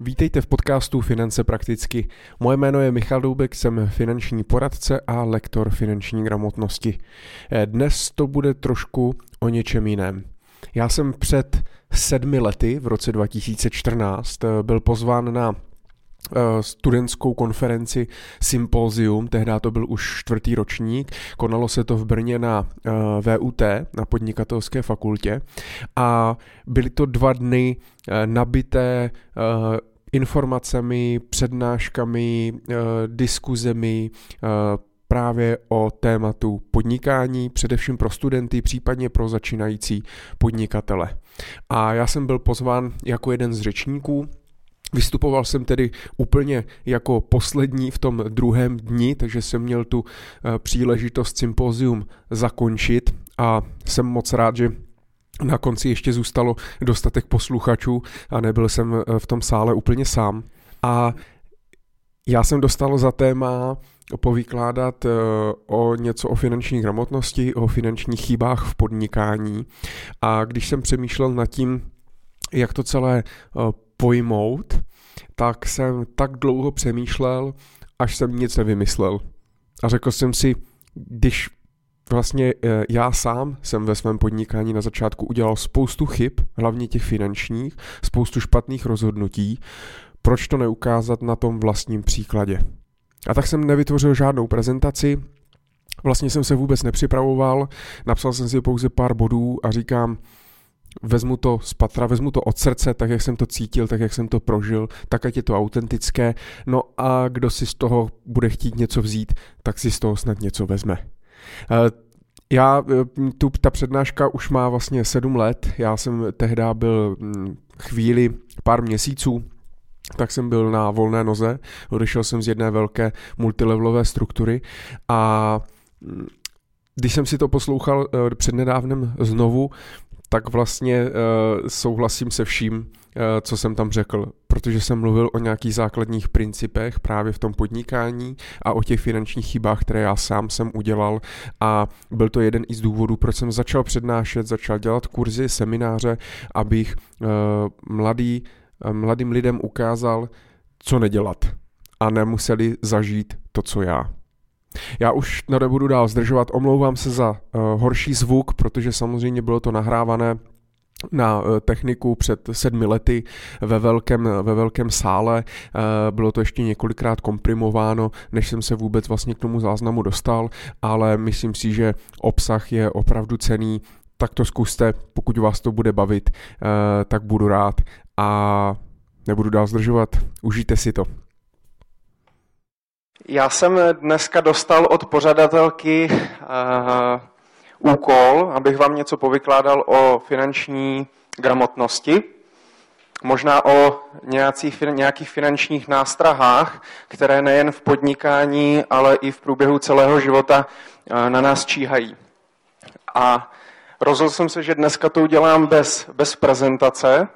Vítejte v podcastu Finance prakticky. Moje jméno je Michal Doubek, jsem finanční poradce a lektor finanční gramotnosti. Dnes to bude trošku o něčem jiném. Já jsem před sedmi lety, v roce 2014, byl pozván na Eh, studentskou konferenci Symposium, tehdy to byl už čtvrtý ročník, konalo se to v Brně na eh, VUT, na podnikatelské fakultě a byly to dva dny eh, nabité informacemi, přednáškami, diskuzemi, právě o tématu podnikání, především pro studenty, případně pro začínající podnikatele. A já jsem byl pozván jako jeden z řečníků, Vystupoval jsem tedy úplně jako poslední v tom druhém dni, takže jsem měl tu eh, příležitost sympozium zakončit a jsem moc rád, že na konci ještě zůstalo dostatek posluchačů a nebyl jsem eh, v tom sále úplně sám. A já jsem dostal za téma povykládat eh, o něco o finanční gramotnosti, o finančních chybách v podnikání. A když jsem přemýšlel nad tím, jak to celé pojmout, tak jsem tak dlouho přemýšlel, až jsem nic nevymyslel. A řekl jsem si, když vlastně eh, já sám jsem ve svém podnikání na začátku udělal spoustu chyb, hlavně těch finančních, spoustu špatných rozhodnutí, proč to neukázat na tom vlastním příkladě. A tak jsem nevytvořil žádnou prezentaci, vlastně jsem se vůbec nepřipravoval, napsal jsem si pouze pár bodů a říkám, vezmu to z patra, vezmu to od srdce, tak jak jsem to cítil, tak jak jsem to prožil, tak ať je to autentické. No a kdo si z toho bude chtít něco vzít, tak si z toho snad něco vezme. Eh, já, eh, tu, ta přednáška už má vlastně sedm let, já jsem tehdy byl hm, chvíli, pár měsíců, tak jsem byl na volné noze, odešel jsem z jedné velké multilevelové struktury a hm, když jsem si to poslouchal eh, přednedávnem znovu, tak vlastně uh, souhlasím se vším, uh, co jsem tam řekl, protože jsem mluvil o nějakých základních principech právě v tom podnikání a o těch finančních chybách, které já sám jsem udělal a byl to jeden i z důvodů, proč jsem začal přednášet, začal dělat kurzy, semináře, abych uh, mladý, uh, mladým lidem ukázal, co nedělat a nemuseli zažít to, co já. Já už nebudu dál zdržovat, omlouvám se za uh, horší zvuk, protože samozřejmě bylo to nahrávané na eh, techniku před sedmi lety ve velkém, ve velkém sále. Eh, bylo to ještě několikrát komprimováno, než jsem se vůbec vlastně k tomu záznamu dostal, ale myslím si, že obsah je opravdu cený, tak to zkuste, pokud vás to bude bavit, tak budu rád a nebudu dál zdržovat, užijte si to. Já jsem dneska dostal od pořadatelky uh, úkol, abych vám něco povykládal o finanční gramotnosti, možná o nějakých, nějakých finančních nástrahách, které nejen v podnikání, ale i v průběhu celého života uh, na nás číhají. A rozhodl jsem se, že dneska to udělám bez, bez prezentace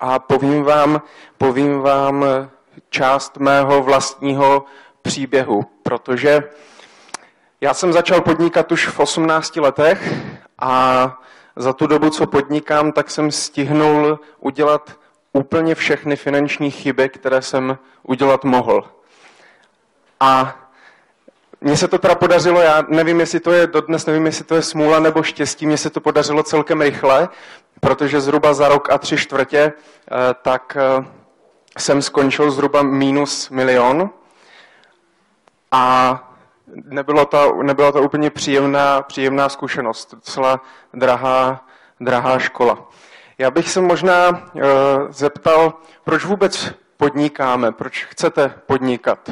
a povím vám, povím vám část mého vlastního příběhu, protože já jsem začal podnikat už v 18 letech a za tu dobu, co podnikám, tak jsem stihnul udělat úplně všechny finanční chyby, které jsem udělat mohl. A mně se to teda podařilo, já nevím, jestli to je, dodnes nevím, jestli to je smůla nebo štěstí, mně se to podařilo celkem rychle, protože zhruba za rok a tři čtvrtě eh, tak eh, jsem skončil zhruba minus milion a nebylo to, nebyla to úplně příjemná, příjemná zkušenost, docela drahá, drahá škola. Já bych se možná uh, zeptal, proč vůbec podnikáme, proč chcete podnikat.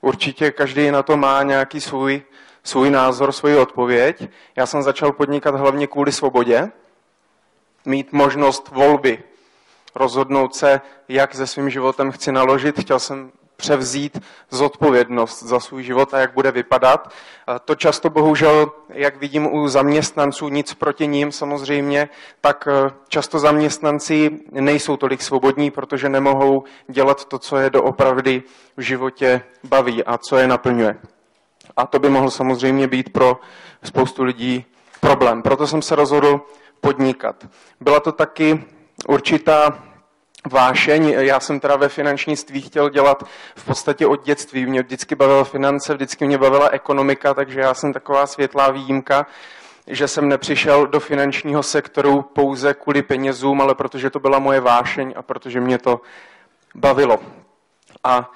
Určitě každý na to má nějaký svůj, svůj názor, svůj odpověď. Já jsem začal podnikat hlavně kvůli svobodě, mít možnost volby, rozhodnout se, jak se svým životem chci naložit. Chtěl jsem převzít zodpovědnost za svůj život a jak bude vypadat. To často bohužel, jak vidím u zaměstnanců, nic proti ním samozřejmě, tak e, často zaměstnanci nejsou tolik svobodní, protože nemohou dělat to, co je doopravdy v životě baví a co je naplňuje. A to by mohl samozřejmě být pro spoustu lidí problém. Proto jsem se rozhodl podnikat. Byla to taky určitá vášeň. Já jsem teda ve finančnictví chtěl dělat v podstatě od dětství. Mě vždycky bavila finance, vždycky mě bavila ekonomika, takže já jsem taková světlá výjimka, že jsem nepřišel do finančního sektoru pouze kvůli penězům, ale protože to byla moje vášeň a protože mě to bavilo. A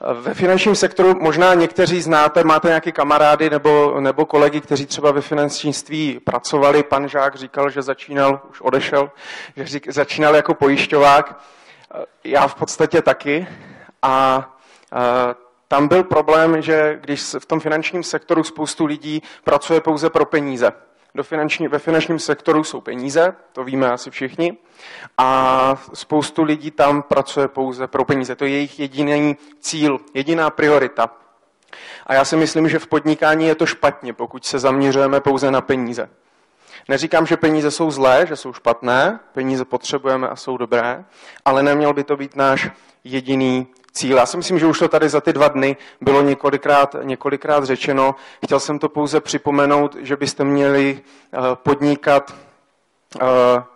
ve finančním sektoru možná někteří znáte, máte nějaké kamarády nebo, nebo kolegy, kteří třeba ve finančnictví pracovali. Pan Žák říkal, že začínal, už odešel, že řík, začínal jako pojišťovák. Já v podstatě taky. A, a tam byl problém, že když v tom finančním sektoru spoustu lidí pracuje pouze pro peníze do finanční, ve finančním sektoru jsou peníze, to víme asi všichni, a spoustu lidí tam pracuje pouze pro peníze. To je jejich jediný cíl, jediná priorita. A já si myslím, že v podnikání je to špatně, pokud se zaměřujeme pouze na peníze. Neříkám, že peníze jsou zlé, že jsou špatné, peníze potřebujeme a jsou dobré, ale neměl by to být náš jediný cíl. Já si myslím, že už to tady za ty dva dny bylo několikrát, několikrát řečeno. Chtěl jsem to pouze připomenout, že byste měli eh, podnikat eh,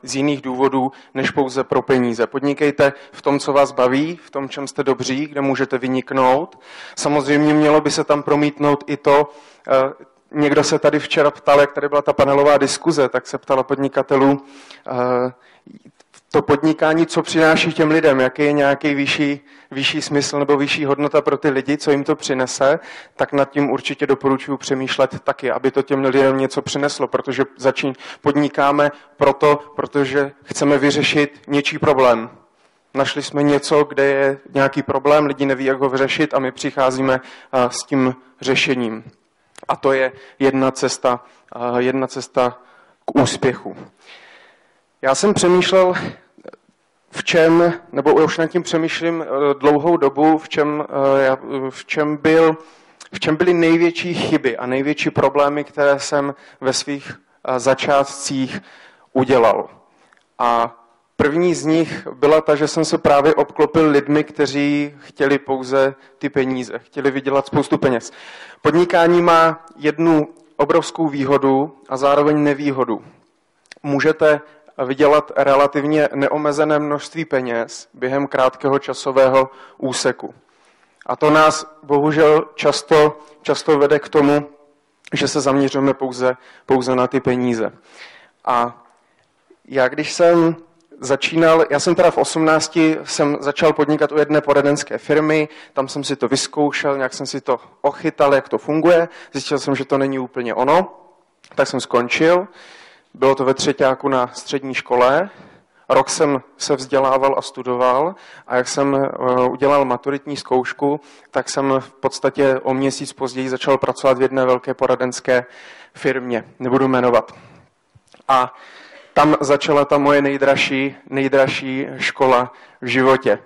z jiných důvodů, než pouze pro peníze. Podnikejte v tom, co vás baví, v tom, čem jste dobří, kde můžete vyniknout. Samozřejmě mělo by se tam promítnout i to, eh, někdo se tady včera ptal, jak tady byla ta panelová diskuze, tak se ptala podnikatelů, to podnikání, co přináší těm lidem, jaký je nějaký vyšší, vyšší smysl nebo vyšší hodnota pro ty lidi, co jim to přinese, tak nad tím určitě doporučuji přemýšlet taky, aby to těm lidem něco přineslo, protože začín, podnikáme proto, protože chceme vyřešit něčí problém. Našli jsme něco, kde je nějaký problém, lidi neví, jak ho vyřešit a my přicházíme s tím řešením. A to je jedna cesta, jedna cesta k úspěchu. Já jsem přemýšlel, v čem, nebo už nad tím přemýšlím eh, dlouhou dobu, v čem, eh, v čem, byl, v čem byly největší chyby a největší problémy, které jsem ve svých eh, začátcích udělal. A první z nich byla ta, že jsem se právě obklopil lidmi, kteří chtěli pouze ty peníze, chtěli vydělat spoustu peněz. Podnikání má jednu obrovskou výhodu a zároveň nevýhodu. Můžete vydělat relativně neomezené množství peněz během krátkého časového úseku. A to nás bohužel často, často vede k tomu, že se zaměřujeme pouze, pouze na ty peníze. A já když jsem začínal, já jsem teda v 18 jsem začal podnikat u jedné poradenské firmy, tam jsem si to vyzkoušel, nějak jsem si to ochytal, jak to funguje, zjistil jsem, že to není úplně ono, tak jsem skončil. Bylo to ve třetíku na střední škole. Rok jsem se vzdělával a studoval a jak jsem eh, udělal maturitní zkoušku, tak jsem v podstatě o měsíc později začal pracovat v jedné velké poradenské firmě, nebudu jmenovat. A tam začala ta moje nejdražší, nejdražší škola v životě.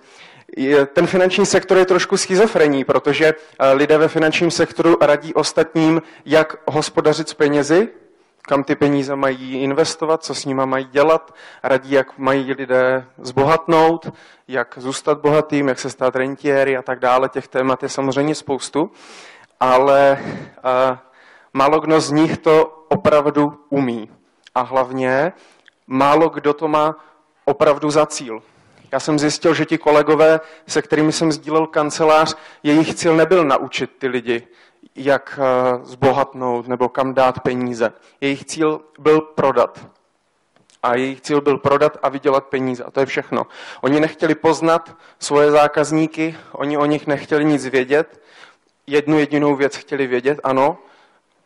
Ten finanční sektor je trošku schizofrení, protože eh, lidé ve finančním sektoru radí ostatním, jak hospodařit s penězi, kam ty peníze mají investovat, co s nimi mají dělat, radí, jak mají lidé zbohatnout, jak zůstat bohatým, jak se stát rentiéry a tak dále. Těch témat je samozřejmě spoustu, ale uh, málo kdo z nich to opravdu umí. A hlavně málo kdo to má opravdu za cíl. Já jsem zjistil, že ti kolegové, se kterými jsem sdílel kancelář, jejich cíl nebyl naučit ty lidi, jak eh, zbohatnout nebo kam dát peníze. Jejich cíl byl prodat. A jejich cíl byl prodat a vydělat peníze. A to je všechno. Oni nechtěli poznat svoje zákazníky, oni o nich nechtěli nic vědět. Jednu jedinou věc chtěli vědět, ano,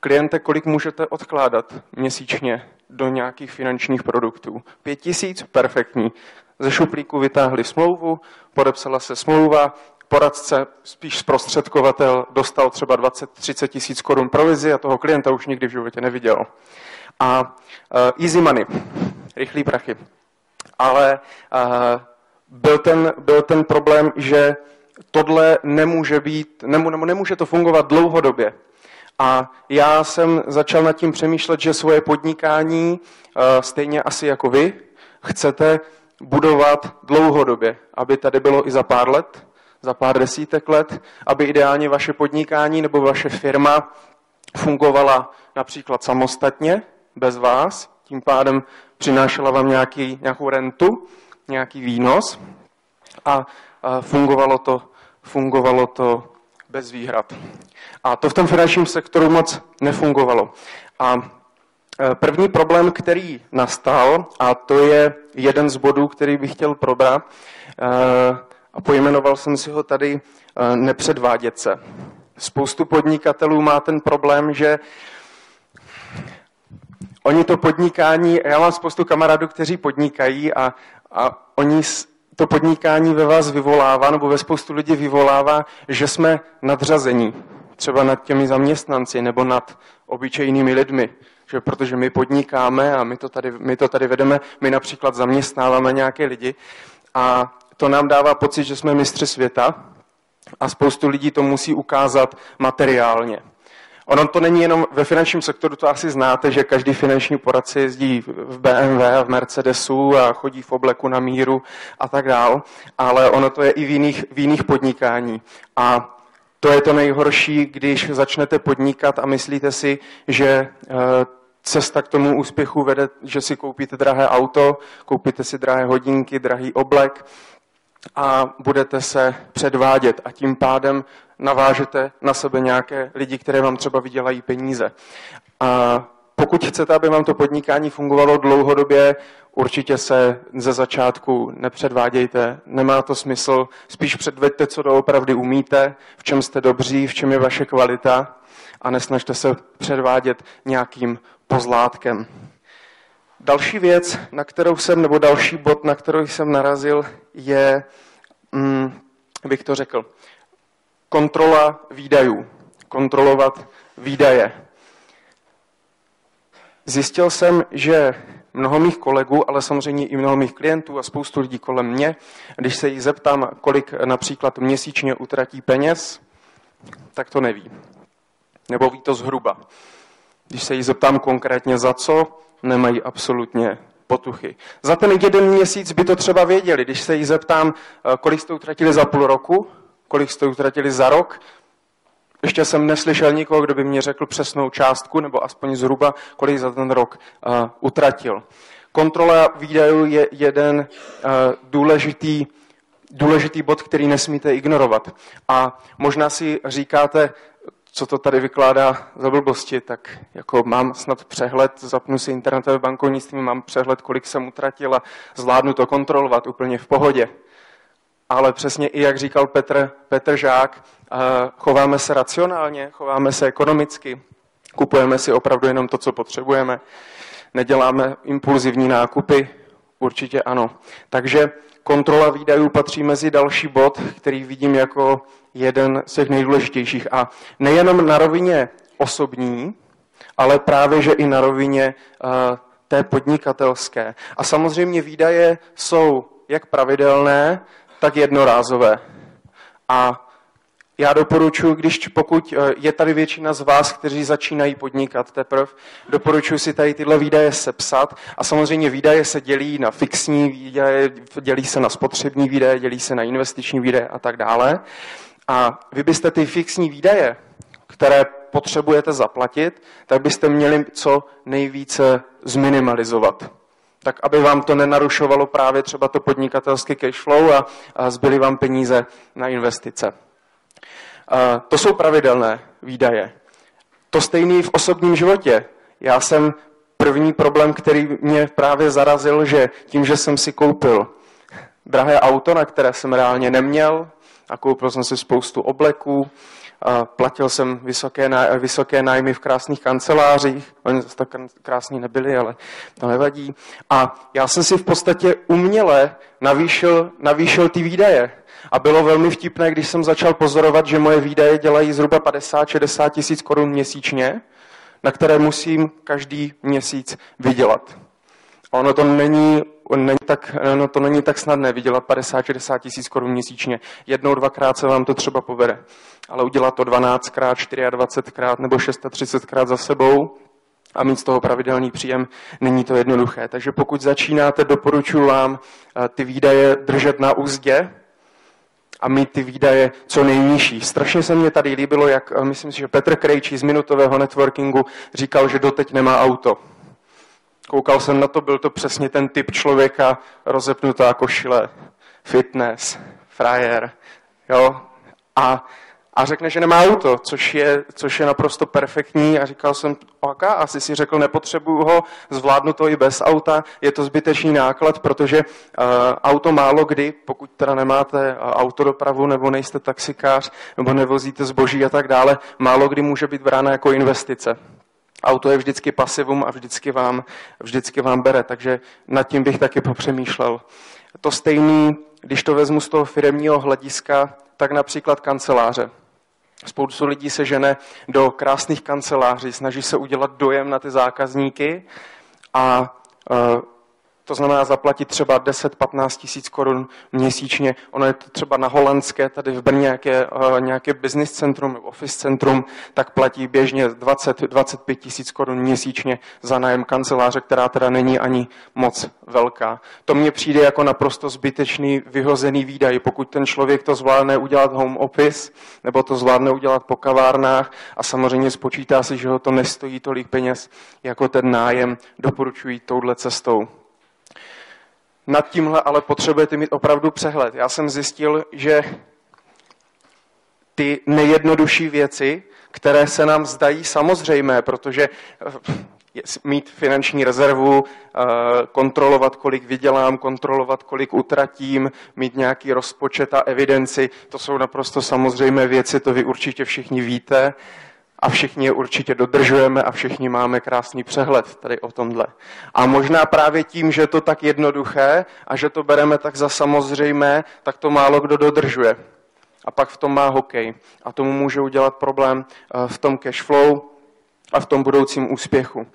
kliente, kolik můžete odkládat měsíčně do nějakých finančních produktů. Pět tisíc? Perfektní. Ze šuplíku vytáhli smlouvu, podepsala se smlouva, poradce, spíš zprostředkovatel, dostal třeba 20-30 tisíc korun provizi a toho klienta už nikdy v životě neviděl. A uh, easy money, rychlý prachy. Ale uh, byl, ten, byl ten problém, že tohle nemůže být, nemů, nemůže to fungovat dlouhodobě. A já jsem začal nad tím přemýšlet, že svoje podnikání, uh, stejně asi jako vy, chcete budovat dlouhodobě, aby tady bylo i za pár let, za pár desítek let, aby ideálně vaše podnikání nebo vaše firma fungovala například samostatně, bez vás, tím pádem přinášela vám nějaký, nějakou rentu, nějaký výnos. a fungovalo to, fungovalo to bez výhrad. A to v tom finančním sektoru moc nefungovalo. A e, první problém, který nastal, a to je jeden z bodů, který bych chtěl probrat, e, a pojmenoval jsem si ho tady e, nepředvádět se. Spoustu podnikatelů má ten problém, že oni to podnikání, já mám spoustu kamarádů, kteří podnikají a, a oni to podnikání ve vás vyvolává, nebo ve spoustu lidí vyvolává, že jsme nadřazení. Třeba nad těmi zaměstnanci nebo nad obyčejnými lidmi. Že protože my podnikáme a my to, tady, my to tady vedeme, my například zaměstnáváme nějaké lidi a to nám dává pocit, že jsme mistři světa a spoustu lidí to musí ukázat materiálně. Ono to není jenom ve finančním sektoru, to asi znáte, že každý finanční poradce jezdí v BMW a v Mercedesu a chodí v obleku na míru a tak dál, ale ono to je i v jiných, v jiných podnikání. A to je to nejhorší, když začnete podnikat a myslíte si, že eh, cesta k tomu úspěchu vede, že si koupíte drahé auto, koupíte si drahé hodinky, drahý oblek, a budete se předvádět a tím pádem navážete na sebe nějaké lidi, které vám třeba vydělají peníze. A pokud chcete, aby vám to podnikání fungovalo dlouhodobě, určitě se ze začátku nepředvádějte, nemá to smysl, spíš předveďte, co doopravdy umíte, v čem jste dobří, v čem je vaše kvalita a nesnažte se předvádět nějakým pozlátkem. Další věc, na kterou jsem, nebo další bod, na kterou jsem narazil, je, mm, bych to řekl, kontrola výdajů. Kontrolovat výdaje. Zjistil jsem, že mnoho mých kolegů, ale samozřejmě i mnoho mých klientů a spoustu lidí kolem mě, když se jich zeptám, kolik například měsíčně utratí peněz, tak to neví. Nebo ví to zhruba. Když se jich zeptám konkrétně za co, nemají absolutně potuchy. Za ten jeden měsíc by to třeba věděli. Když se jich zeptám, eh, kolik jste utratili za půl roku, kolik jste utratili za rok, ještě jsem neslyšel nikoho, kdo by mě řekl přesnou částku, nebo aspoň zhruba, kolik za ten rok uh, utratil. Kontrola výdajů je jeden uh, důležitý, důležitý bod, který nesmíte ignorovat. A možná si říkáte, co to tady vykládá za blbosti, tak jako mám snad přehled, zapnu si internetové bankovnictví, mám přehled, kolik jsem utratil a zvládnu to kontrolovat úplně v pohodě. Ale přesně i jak říkal Petr, Petr Žák, eh, chováme se racionálně, chováme se ekonomicky, kupujeme si opravdu jenom to, co potřebujeme, neděláme impulzivní nákupy, určitě ano. Takže kontrola výdajů patří mezi další bod, který vidím jako jeden z těch nejdůležitějších. A nejenom na rovině osobní, ale právě, že i na rovině uh, té podnikatelské. A samozřejmě výdaje jsou jak pravidelné, tak jednorázové. A já doporučuji, když pokud eh, je tady většina z vás, kteří začínají podnikat teprve, doporučuji si tady tyhle výdaje sepsat. A samozřejmě výdaje se dělí na fixní výdaje, dělí se na spotřební výdaje, dělí se na investiční výdaje a tak dále. A vy byste ty fixní výdaje, které potřebujete zaplatit, tak byste měli co nejvíce zminimalizovat. Tak, aby vám to nenarušovalo právě třeba to podnikatelské cash flow a, a zbyly vám peníze na investice. To jsou pravidelné výdaje. To stejný v osobním životě. Já jsem první problém, který mě právě zarazil, že tím, že jsem si koupil drahé auto, na které jsem reálně neměl, a koupil jsem si spoustu obleků, platil jsem vysoké, vysoké nájmy v krásných kancelářích, oni zase tak krásní nebyli, ale to nevadí. A já jsem si v podstatě uměle navýšil, navýšil ty výdaje. A bylo velmi vtipné, když jsem začal pozorovat, že moje výdaje dělají zhruba 50-60 tisíc korun měsíčně, na které musím každý měsíc vydělat. A ono to není, není tak, no to není tak snadné vydělat 50-60 tisíc korun měsíčně. Jednou, dvakrát se vám to třeba povede. Ale udělat to 12krát, 24krát nebo 630krát za sebou a mít z toho pravidelný příjem, není to jednoduché. Takže pokud začínáte, doporučuji vám eh, ty výdaje držet na úzdě, a mít ty výdaje co nejnižší. Strašně se mně tady líbilo, jak eh, myslím si, že Petr Krejčí z minutového networkingu říkal, že doteď nemá auto. Koukal jsem na to, byl to přesně ten typ člověka rozepnutá košile, fitness, frajer, jo, a a řekne, že nemá auto, což je, což je naprosto perfektní. A říkal jsem, ok, asi si řekl, nepotřebuju ho, zvládnu to i bez auta, je to zbytečný náklad, protože uh, auto málo kdy, pokud teda nemáte uh, autodopravu nebo nejste taxikář nebo nevozíte zboží a tak dále, málo kdy může být brána jako investice. Auto je vždycky pasivum a vždycky vám, vždycky vám bere, takže nad tím bych taky popřemýšlel. To stejný, když to vezmu z toho firemního hlediska, tak například kanceláře. Spoustu lidí se žene do krásných kanceláří, snaží se udělat dojem na ty zákazníky a e, to znamená zaplatit třeba 10-15 tisíc korun měsíčně. Ono je to třeba na holandské, tady v Brně nějaké, uh, nějaké business centrum, office centrum, tak platí běžně 20-25 tisíc korun měsíčně za nájem kanceláře, která teda není ani moc velká. To mně přijde jako naprosto zbytečný, vyhozený výdaj. Pokud ten člověk to zvládne udělat home office, nebo to zvládne udělat po kavárnách a samozřejmě spočítá si, že ho to nestojí tolik peněz jako ten nájem, doporučují touhle cestou. Nad tímhle ale potřebujete mít opravdu přehled. Já jsem zjistil, že ty nejjednodušší věci, které se nám zdají samozřejmé, protože eh, mít finanční rezervu, eh, kontrolovat, kolik vydělám, kontrolovat, kolik utratím, mít nějaký rozpočet a evidenci, to jsou naprosto samozřejmé věci, to vy určitě všichni víte a všichni je určitě dodržujeme a všichni máme krásný přehled tady o tomhle. A možná právě tím, že je to tak jednoduché a že to bereme tak za samozřejmé, tak to málo kdo dodržuje. A pak v tom má hokej. A tomu může udělat problém eh, v tom cash flow a v tom budoucím úspěchu.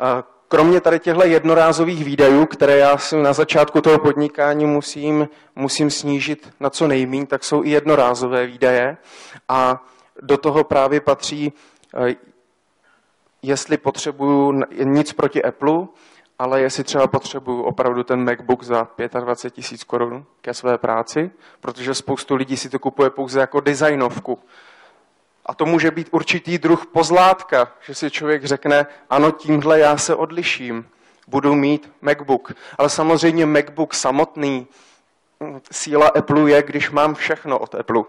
Eh, kromě tady těchto jednorázových výdajů, které já si na začátku toho podnikání musím, musím snížit na co nejmín, tak jsou i jednorázové výdaje. A do toho právě patří, eh, jestli potřebuju nic proti Apple, ale jestli třeba potřebuju opravdu ten MacBook za 25 tisíc korun ke své práci, protože spoustu lidí si to kupuje pouze jako designovku. A to může být určitý druh pozlátka, že si člověk řekne, ano, tímhle já se odliším, budu mít MacBook. Ale samozřejmě MacBook samotný, hm, síla Apple je, když mám všechno od Apple.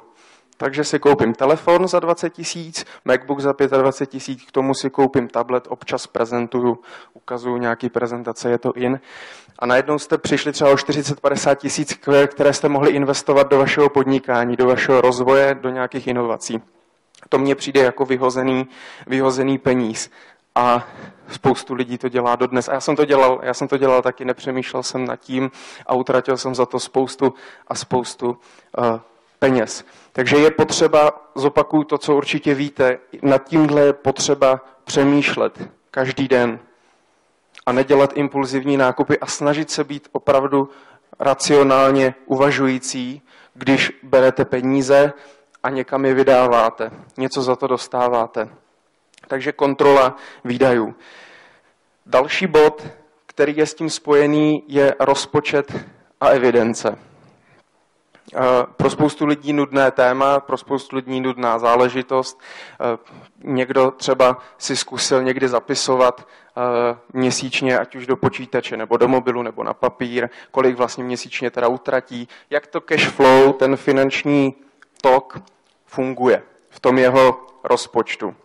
Takže si koupím telefon za 20 tisíc, MacBook za 25 tisíc, k tomu si koupím tablet, občas prezentuju, ukazuju nějaký prezentace, je to in. A najednou jste přišli třeba o 40-50 tisíc, které jste mohli investovat do vašeho podnikání, do vašeho rozvoje, do nějakých inovací. To mně přijde jako vyhozený, vyhozený peníz. A spoustu lidí to dělá dodnes. A já jsem to dělal, já jsem to dělal taky, nepřemýšlel jsem nad tím a utratil jsem za to spoustu a spoustu uh, peněz. Takže je potřeba, zopakuju to, co určitě víte, nad tímhle je potřeba přemýšlet každý den a nedělat impulzivní nákupy a snažit se být opravdu racionálně uvažující, když berete peníze a někam je vydáváte. Něco za to dostáváte. Takže kontrola výdajů. Další bod, který je s tím spojený, je rozpočet a evidence. Eh, pro spoustu lidí nudné téma, pro spoustu lidí nudná záležitost. Eh, někdo třeba si zkusil někdy zapisovat eh, měsíčně, ať už do počítače, nebo do mobilu, nebo na papír, kolik vlastně měsíčně teda utratí, jak to cash flow, ten finanční tok funguje v tom jeho rozpočtu.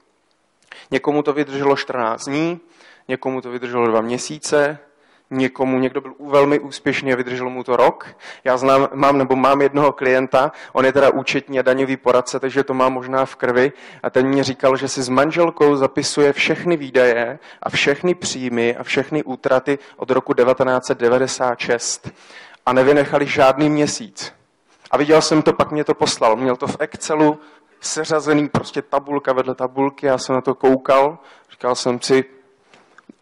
Někomu to vydrželo 14 dní, někomu to vydrželo dva měsíce, někomu, někdo byl velmi úspěšný a vydržel mu to rok. Já znám, mám nebo mám jednoho klienta, on je teda účetní a daňový poradce, takže to má možná v krvi a ten mě říkal, že si s manželkou zapisuje všechny výdaje a všechny příjmy a všechny útraty od roku 1996 a nevynechali žádný měsíc. A viděl jsem to, pak mě to poslal. Měl to v Excelu, seřazený prostě tabulka vedle tabulky, já jsem na to koukal, říkal jsem si,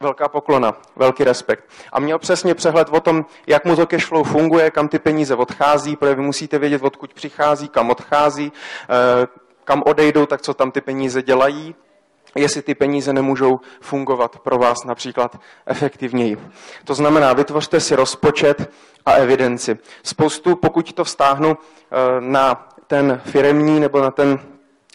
velká poklona, velký respekt. A měl přesně přehled o tom, jak mu to cashflow funguje, kam ty peníze odchází, protože vy musíte vědět, odkud přichází, kam odchází, eh, kam odejdou, tak co tam ty peníze dělají, jestli ty peníze nemůžou fungovat pro vás například efektivněji. To znamená, vytvořte si rozpočet a evidenci. Spoustu, pokud to vztáhnu eh, na ten firemní nebo na ten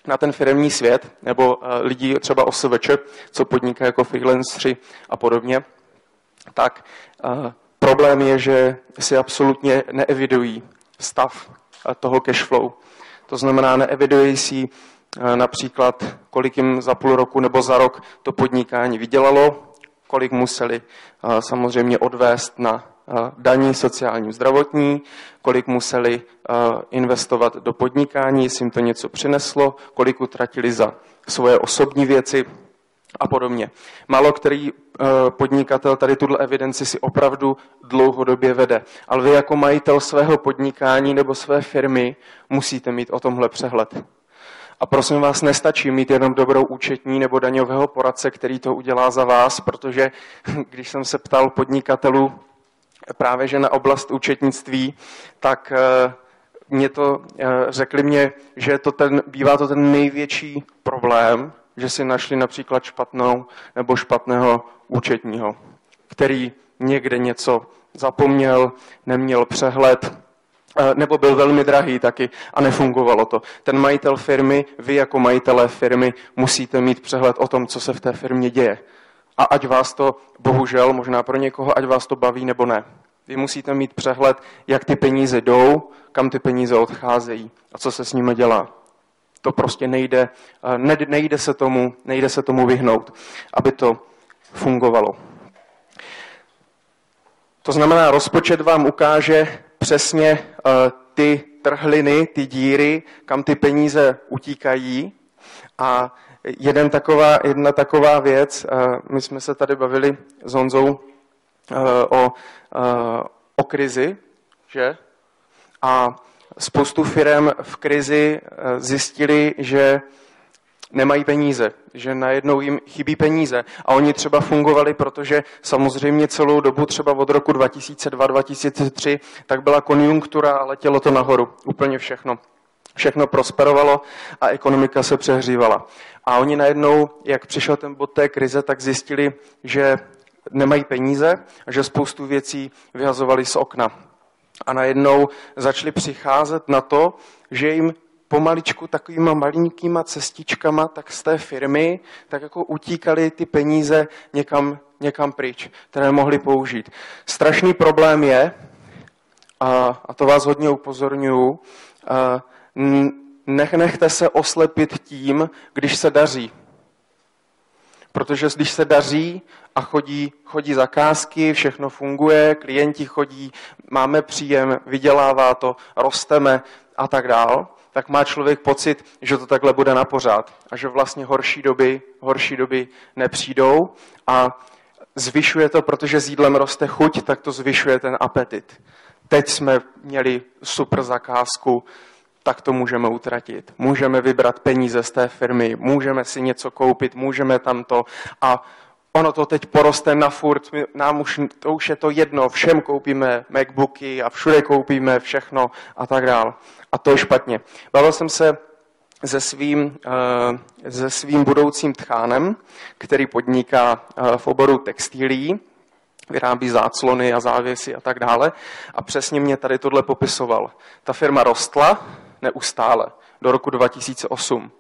na ten firmní svět, nebo eh, lidi třeba OSVČ, co podnikají jako freelanceri a podobně, tak eh, problém je, že si absolutně neevidují stav toho cash flow. To znamená, neevidují si například, kolik jim za půl roku nebo za rok to podnikání vydělalo, kolik museli samozřejmě odvést na daní sociální zdravotní, kolik museli investovat do podnikání, jestli jim to něco přineslo, kolik utratili za svoje osobní věci a podobně. Málo který podnikatel tady tuhle evidenci si opravdu dlouhodobě vede. Ale vy jako majitel svého podnikání nebo své firmy musíte mít o tomhle přehled. A prosím vás, nestačí mít jenom dobrou účetní nebo daňového poradce, který to udělá za vás, protože když jsem se ptal podnikatelů právě že na oblast účetnictví, tak eh, mě to, eh, řekli mě, že to ten, bývá to ten největší problém, že si našli například špatnou nebo špatného účetního, který někde něco zapomněl, neměl přehled, eh, nebo byl velmi drahý taky a nefungovalo to. Ten majitel firmy, vy jako majitelé firmy musíte mít přehled o tom, co se v té firmě děje. A ať vás to, bohužel, možná pro někoho, ať vás to baví nebo ne. Vy musíte mít přehled, jak ty peníze jdou, kam ty peníze odcházejí a co se s nimi dělá. To prostě nejde, eh, nejde, se tomu, nejde se tomu vyhnout, aby to fungovalo. To znamená, rozpočet vám ukáže přesně eh, ty trhliny, ty díry, kam ty peníze utíkají. A jeden taková, jedna taková věc, eh, my jsme se tady bavili s Honzou o, o krizi, že? A spoustu firm v krizi eh, zjistili, že nemají peníze, že najednou jim chybí peníze. A oni třeba fungovali, protože samozřejmě celou dobu, třeba od roku 2002-2003, tak byla konjunktura a letělo to nahoru. Úplně všechno. Všechno prosperovalo a ekonomika se přehřívala. A oni najednou, jak přišel ten bod té krize, tak zjistili, že nemají peníze a že spoustu věcí vyhazovali z okna a najednou začali přicházet na to, že jim pomaličku takovýma malinkýma cestičkama, tak z té firmy, tak jako utíkaly ty peníze někam, někam pryč, které mohli použít. Strašný problém je, a, a to vás hodně upozorňuju, nechte se oslepit tím, když se daří. Protože když se daří a chodí, chodí zakázky, všechno funguje, klienti chodí, máme příjem, vydělává to, rosteme a tak dál, tak má člověk pocit, že to takhle bude na pořád a že vlastně horší doby, horší doby nepřijdou a zvyšuje to, protože s jídlem roste chuť, tak to zvyšuje ten apetit. Teď jsme měli super zakázku, tak to můžeme utratit. Můžeme vybrat peníze z té firmy, můžeme si něco koupit, můžeme tam to a ono to teď poroste na furt, nám už, to už je to jedno, všem koupíme Macbooky a všude koupíme všechno a tak dál. A to je špatně. Bavil jsem se se svým, eh, se svým budoucím tchánem, který podniká eh, v oboru textilí, vyrábí záclony a závěsy a tak dále. A přesně mě tady tohle popisoval. Ta firma rostla neustále do roku 2008.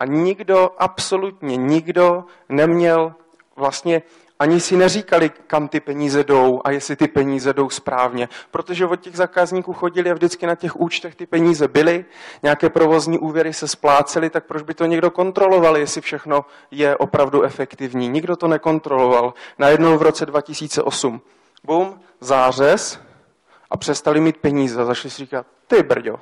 A nikdo, absolutně nikdo neměl vlastně ani si neříkali, kam ty peníze jdou a jestli ty peníze jdou správně, protože od těch zákazníků chodili a vždycky na těch účtech ty peníze byly, nějaké provozní úvěry se splácely, tak proč by to někdo kontroloval, jestli všechno je opravdu efektivní. Nikdo to nekontroloval. Najednou v roce 2008, bum, zářez a přestali mít peníze zašli si říkat, ty brďo,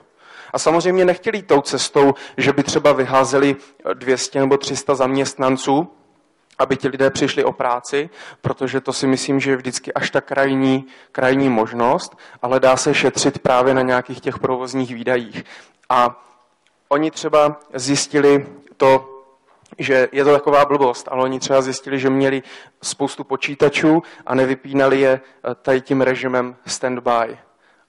a samozřejmě nechtěli tou cestou, že by třeba vyházeli 200 nebo 300 zaměstnanců, aby ti lidé přišli o práci, protože to si myslím, že je vždycky až ta krajní, krajní možnost, ale dá se šetřit právě na nějakých těch provozních výdajích. A oni třeba zjistili to, že je to taková blbost, ale oni třeba zjistili, že měli spoustu počítačů a nevypínali je tady tím režimem standby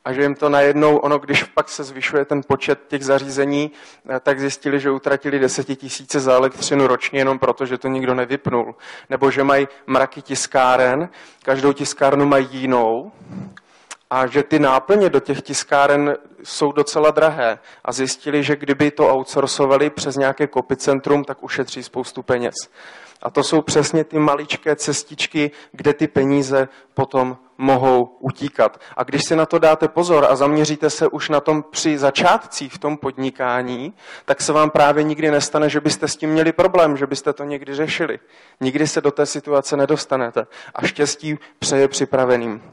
a že jim to najednou, ono, když pak se zvyšuje ten počet těch zařízení, eh, tak zjistili, že utratili desetitisíce za elektřinu ročně jenom proto, že to nikdo nevypnul. Nebo že mají mraky tiskáren, každou tiskárnu mají jinou a že ty náplně do těch tiskáren jsou docela drahé a zjistili, že kdyby to outsourcovali přes nějaké kopicentrum, tak ušetří spoustu peněz. A to jsou přesně ty maličké cestičky, kde ty peníze potom mohou utíkat. A když si na to dáte pozor a zaměříte se už na tom při začátcích v tom podnikání, tak se vám právě nikdy nestane, že byste s tím měli problém, že byste to někdy řešili. Nikdy se do té situace nedostanete. A štěstí přeje připraveným.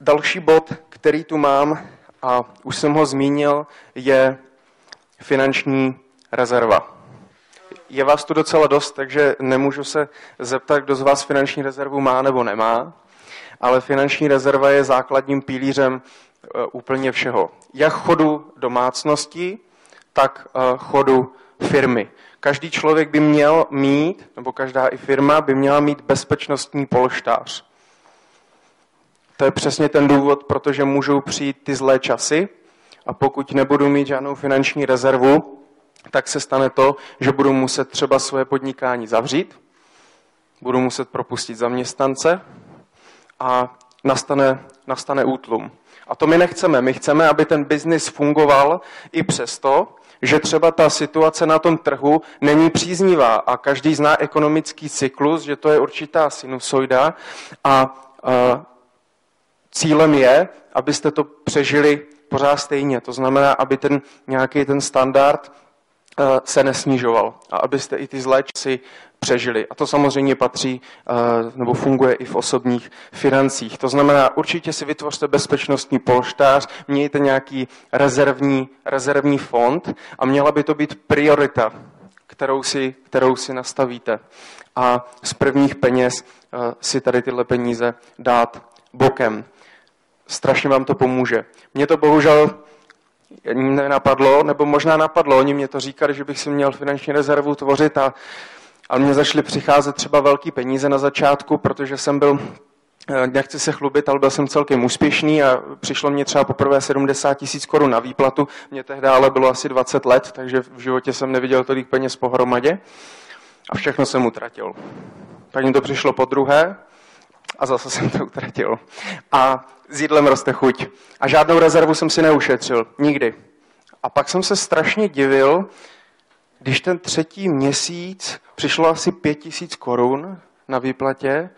Další bod, který tu mám, a už jsem ho zmínil, je finanční rezerva. Je vás tu docela dost, takže nemůžu se zeptat, kdo z vás finanční rezervu má nebo nemá, ale finanční rezerva je základním pilířem e, úplně všeho. Jak chodu domácnosti, tak e, chodu firmy. Každý člověk by měl mít, nebo každá i firma by měla mít bezpečnostní polštář. To je přesně ten důvod, protože můžou přijít ty zlé časy a pokud nebudu mít žádnou finanční rezervu, tak se stane to, že budu muset třeba svoje podnikání zavřít, budu muset propustit zaměstnance a nastane, nastane útlum. A to my nechceme. My chceme, aby ten biznis fungoval i přesto, že třeba ta situace na tom trhu není příznivá a každý zná ekonomický cyklus, že to je určitá sinusoida a, a cílem je, abyste to přežili pořád stejně. To znamená, aby ten nějaký ten standard se nesnižoval a abyste i ty zlé časy přežili. A to samozřejmě patří eh, nebo funguje i v osobních financích. To znamená, určitě si vytvořte bezpečnostní polštář, mějte nějaký rezervní, rezervní fond a měla by to být priorita, kterou si, kterou si nastavíte. A z prvních peněz eh, si tady tyhle peníze dát bokem. Strašně vám to pomůže. Mně to bohužel nenapadlo, nebo možná napadlo, oni mě to říkali, že bych si měl finanční rezervu tvořit a, a mě začaly přicházet třeba velký peníze na začátku, protože jsem byl eh, nechci se chlubit, ale byl jsem celkem úspěšný a přišlo mě třeba poprvé 70 tisíc korun na výplatu. Mě tehdy ale bylo asi 20 let, takže v životě jsem neviděl tolik peněz pohromadě a všechno jsem utratil. Pak mi to přišlo po druhé a zase jsem to utratil. A s jídlem roste chuť. A žádnou rezervu jsem si neušetřil. Nikdy. A pak jsem se strašně divil, když ten třetí měsíc přišlo asi pět tisíc korun na výplatě,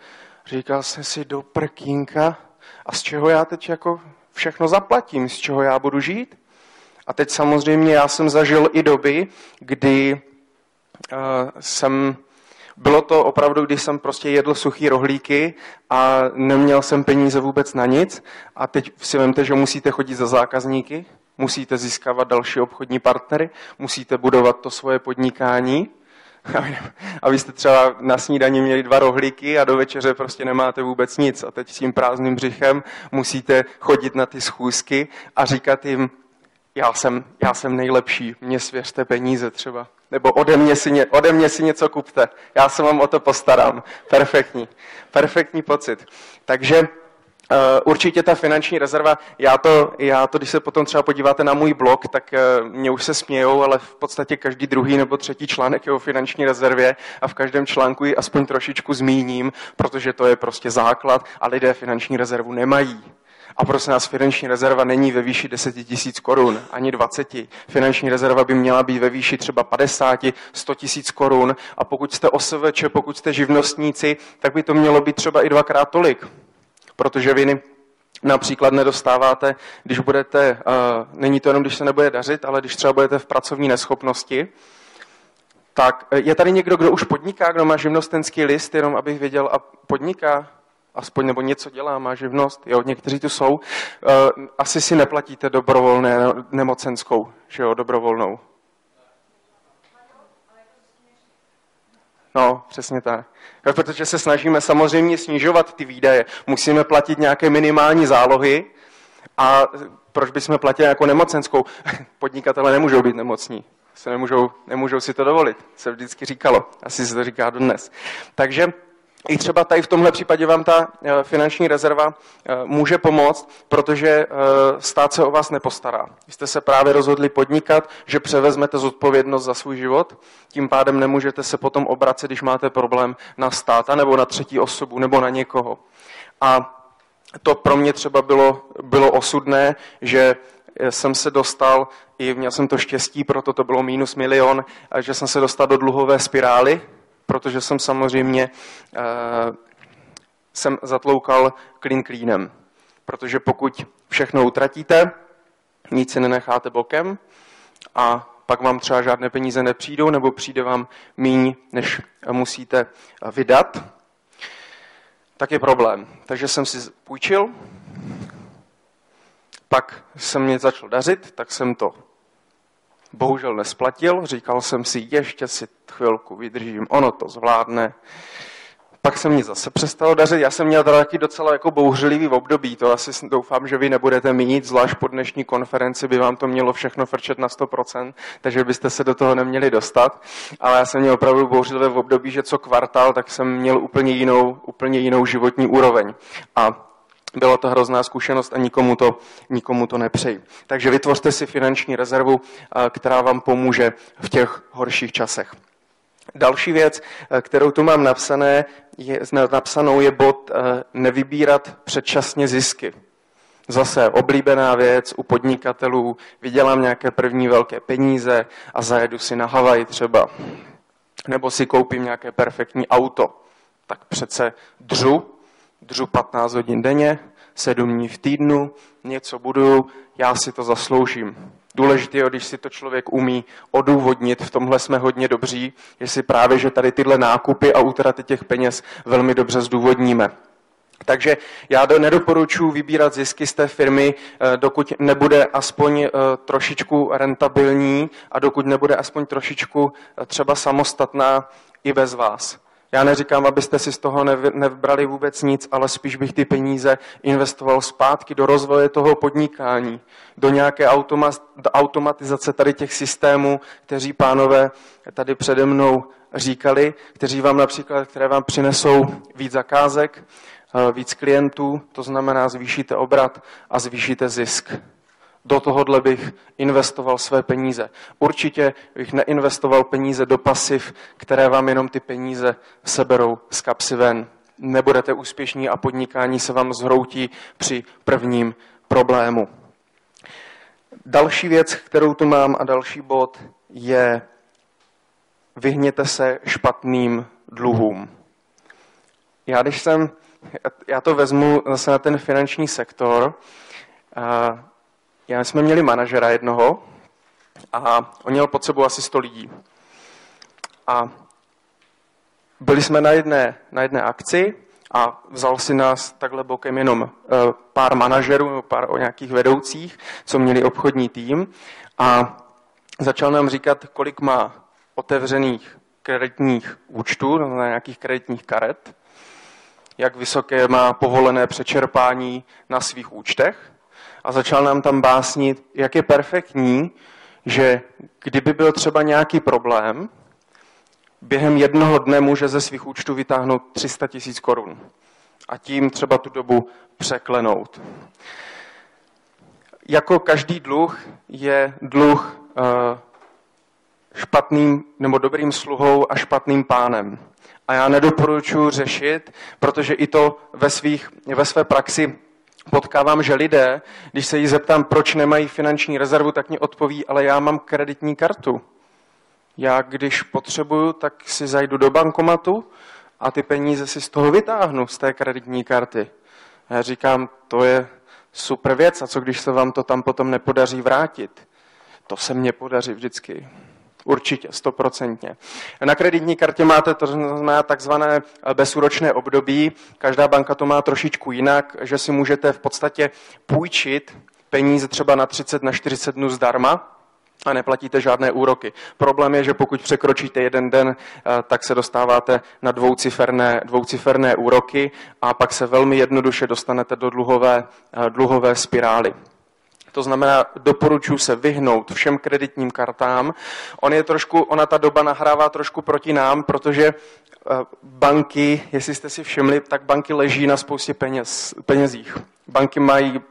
říkal jsem si do prkínka, a z čeho já teď jako všechno zaplatím, z čeho já budu žít? A teď samozřejmě já jsem zažil i doby, kdy uh, jsem bylo to opravdu, když jsem prostě jedl suchý rohlíky a neměl jsem peníze vůbec na nic. A teď si vemte, že musíte chodit za zákazníky, musíte získávat další obchodní partnery, musíte budovat to svoje podnikání. A vy jste třeba na snídaní měli dva rohlíky a do večeře prostě nemáte vůbec nic. A teď s tím prázdným břichem musíte chodit na ty schůzky a říkat jim, já jsem, já jsem nejlepší, mě svěřte peníze třeba. Nebo ode mě, si, ode mě si něco kupte. Já se vám o to postarám. Perfektní. Perfektní pocit. Takže uh, určitě ta finanční rezerva, já to, já to, když se potom třeba podíváte na můj blog, tak uh, mě už se smějou, ale v podstatě každý druhý nebo třetí článek je o finanční rezervě a v každém článku ji aspoň trošičku zmíním, protože to je prostě základ a lidé finanční rezervu nemají. A prosím nás, finanční rezerva není ve výši 10 tisíc korun, ani 20. Finanční rezerva by měla být ve výši třeba 50, 100 tisíc korun. A pokud jste OSVČ, pokud jste živnostníci, tak by to mělo být třeba i dvakrát tolik. Protože vy například nedostáváte, když budete, uh, není to jenom, když se nebude dařit, ale když třeba budete v pracovní neschopnosti, tak eh, je tady někdo, kdo už podniká, kdo má živnostenský list, jenom abych věděl, a podniká? Aspoň nebo něco dělá, má živnost, jo, někteří tu jsou, uh, asi si neplatíte dobrovolné nemocenskou, že jo, dobrovolnou. No, přesně tak. Protože se snažíme samozřejmě snižovat ty výdaje. Musíme platit nějaké minimální zálohy a proč bychom platili jako nemocenskou? Podnikatele nemůžou být nemocní. Se nemůžou, nemůžou si to dovolit. Se vždycky říkalo. Asi se to říká dodnes. Takže i třeba tady v tomhle případě vám ta eh, finanční rezerva eh, může pomoct, protože eh, stát se o vás nepostará. Vy jste se právě rozhodli podnikat, že převezmete zodpovědnost za svůj život, tím pádem nemůžete se potom obracet, když máte problém na státa nebo na třetí osobu nebo na někoho. A to pro mě třeba bylo, bylo osudné, že jsem se dostal, i měl jsem to štěstí, proto to bylo minus milion, že jsem se dostal do dluhové spirály, protože jsem samozřejmě uh, jsem zatloukal klín klínem. Protože pokud všechno utratíte, nic si nenecháte bokem a pak vám třeba žádné peníze nepřijdou, nebo přijde vám míň, než musíte vydat, tak je problém. Takže jsem si půjčil, pak se mě začal dařit, tak jsem to bohužel nesplatil. Říkal jsem si, ještě si chvilku vydržím, ono to zvládne. Pak se mě zase přestalo dařit. Já jsem měl taky docela jako bouřlivý období. To asi doufám, že vy nebudete mít, zvlášť po dnešní konferenci by vám to mělo všechno frčet na 100%, takže byste se do toho neměli dostat. Ale já jsem měl opravdu bouřlivé v období, že co kvartál, tak jsem měl úplně jinou, úplně jinou životní úroveň. A byla to hrozná zkušenost a nikomu to, nikomu to nepřeji. Takže vytvořte si finanční rezervu, která vám pomůže v těch horších časech. Další věc, kterou tu mám napsané, je, napsanou, je bod nevybírat předčasně zisky. Zase oblíbená věc u podnikatelů, vydělám nějaké první velké peníze a zajedu si na Havaj třeba. Nebo si koupím nějaké perfektní auto. Tak přece dřu dřu 15 hodin denně, 7 dní v týdnu, něco budu, já si to zasloužím. Důležité je, když si to člověk umí odůvodnit, v tomhle jsme hodně dobří, jestli právě, že tady tyhle nákupy a útraty těch peněz velmi dobře zdůvodníme. Takže já do nedoporučuji vybírat zisky z té firmy, eh, dokud nebude aspoň eh, trošičku rentabilní a dokud nebude aspoň trošičku eh, třeba samostatná i bez vás. Já neříkám, abyste si z toho nevbrali vůbec nic, ale spíš bych ty peníze investoval zpátky do rozvoje toho podnikání, do nějaké automatizace tady těch systémů, kteří pánové tady přede mnou říkali, kteří vám například, které vám přinesou víc zakázek, eh, víc klientů, to znamená zvýšíte obrat a zvýšíte zisk do tohohle bych investoval své peníze. Určitě bych neinvestoval peníze do pasiv, které vám jenom ty peníze seberou z kapsy ven. Nebudete úspěšní a podnikání se vám zhroutí při prvním problému. Další věc, kterou tu mám a další bod je vyhněte se špatným dluhům. Já když jsem, já to vezmu zase na ten finanční sektor, já jsme měli manažera jednoho a on měl pod sebou asi 100 lidí. A byli jsme na jedné, na jedné akci a vzal si nás takhle bokem jenom eh, pár manažerů nebo pár o nějakých vedoucích, co měli obchodní tým a začal nám říkat, kolik má otevřených kreditních účtů, na nějakých kreditních karet, jak vysoké má povolené přečerpání na svých účtech a začal nám tam básnit, jak je perfektní, že kdyby byl třeba nějaký problém, během jednoho dne může ze svých účtů vytáhnout 300 tisíc korun a tím třeba tu dobu překlenout. Jako každý dluh je dluh eh, špatným nebo dobrým sluhou a špatným pánem. A já nedoporučuji řešit, protože i to ve, svých, ve své praxi potkávám, že lidé, když se jí zeptám, proč nemají finanční rezervu, tak mě odpoví, ale já mám kreditní kartu. Já když potřebuju, tak si zajdu do bankomatu a ty peníze si z toho vytáhnu, z té kreditní karty. A já říkám, to je super věc, a co když se vám to tam potom nepodaří vrátit? To se mně podaří vždycky. Určitě, stoprocentně. Na kreditní kartě máte to znamená takzvané bezúročné období. Každá banka to má trošičku jinak, že si můžete v podstatě půjčit peníze třeba na 30, na 40 dnů zdarma, a neplatíte žádné úroky. Problém je, že pokud překročíte jeden den, eh, tak se dostáváte na dvouciferné, dvouciferné úroky a pak se velmi jednoduše dostanete do dluhové, eh, dluhové spirály. To znamená, doporučuji se vyhnout všem kreditním kartám. On je trošku, ona ta doba nahrává trošku proti nám, protože eh, banky, jestli jste si všimli, tak banky leží na spoustě peněz, penězích. Banky mají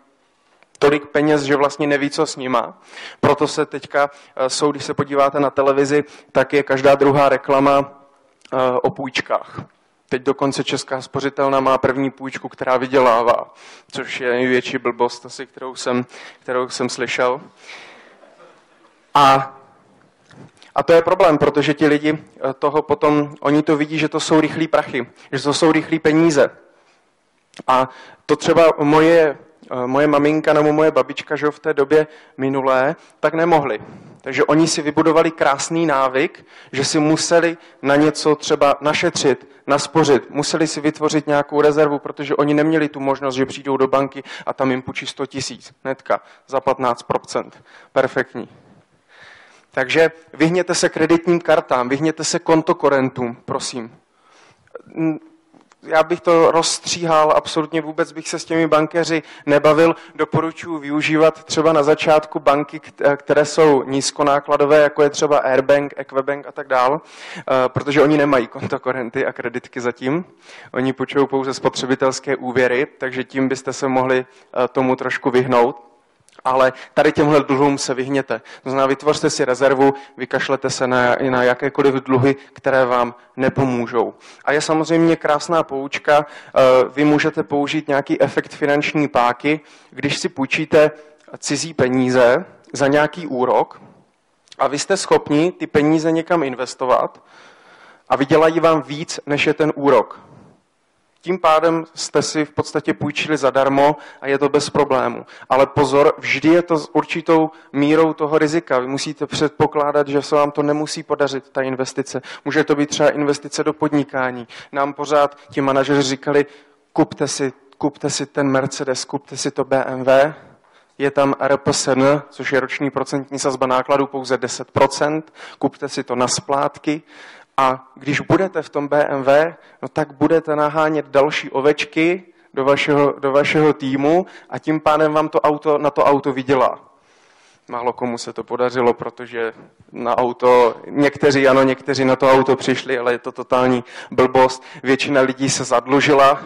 tolik peněz, že vlastně neví, co s nima. Proto se teďka eh, jsou, když se podíváte na televizi, tak je každá druhá reklama eh, o půjčkách. Teď dokonce Česká spořitelna má první půjčku, která vydělává, což je největší blbost asi, kterou jsem, kterou jsem slyšel. A, a to je problém, protože ti lidi eh, toho potom, oni to vidí, že to jsou rychlí prachy, že to jsou rychlí peníze. A to třeba moje Eh, moje maminka nebo moje babička, že v té době minulé, tak nemohli. Takže oni si vybudovali krásný návyk, že si museli na něco třeba našetřit, naspořit, museli si vytvořit nějakou rezervu, protože oni neměli tu možnost, že přijdou do banky a tam jim půjčí 100 tisíc, netka, za 15%. Perfektní. Takže vyhněte se kreditním kartám, vyhněte se kontokorentům, prosím já bych to rozstříhal, absolutně vůbec bych se s těmi bankéři nebavil. Doporučuji využívat třeba na začátku banky, které jsou nízkonákladové, jako je třeba Airbank, Equibank a tak dál, eh, protože oni nemají kontokorenty a kreditky zatím. Oni počují pouze spotřebitelské úvěry, takže tím byste se mohli eh, tomu trošku vyhnout ale tady těmhle dluhům se vyhněte. To znamená, vytvořte si rezervu, vykašlete se na, na jakékoliv dluhy, které vám nepomůžou. A je samozřejmě krásná poučka, eh, vy můžete použít nějaký efekt finanční páky, když si půjčíte cizí peníze za nějaký úrok a vy jste schopni ty peníze někam investovat a vydělají vám víc, než je ten úrok. Tím pádem jste si v podstatě půjčili zadarmo a je to bez problému. Ale pozor, vždy je to s určitou mírou toho rizika. Vy musíte předpokládat, že se vám to nemusí podařit, ta investice. Může to být třeba investice do podnikání. Nám pořád ti manažeři říkali, kupte si, kupte si ten Mercedes, kupte si to BMW, je tam RPSN, což je roční procentní sazba nákladů pouze 10%, kupte si to na splátky a když budete v tom BMW, no tak budete nahánět další ovečky do vašeho, do vašeho týmu a tím pádem vám to auto, na to auto vydělá. Málo komu se to podařilo, protože na auto, někteří ano, někteří na to auto přišli, ale je to totální blbost. Většina lidí se zadlužila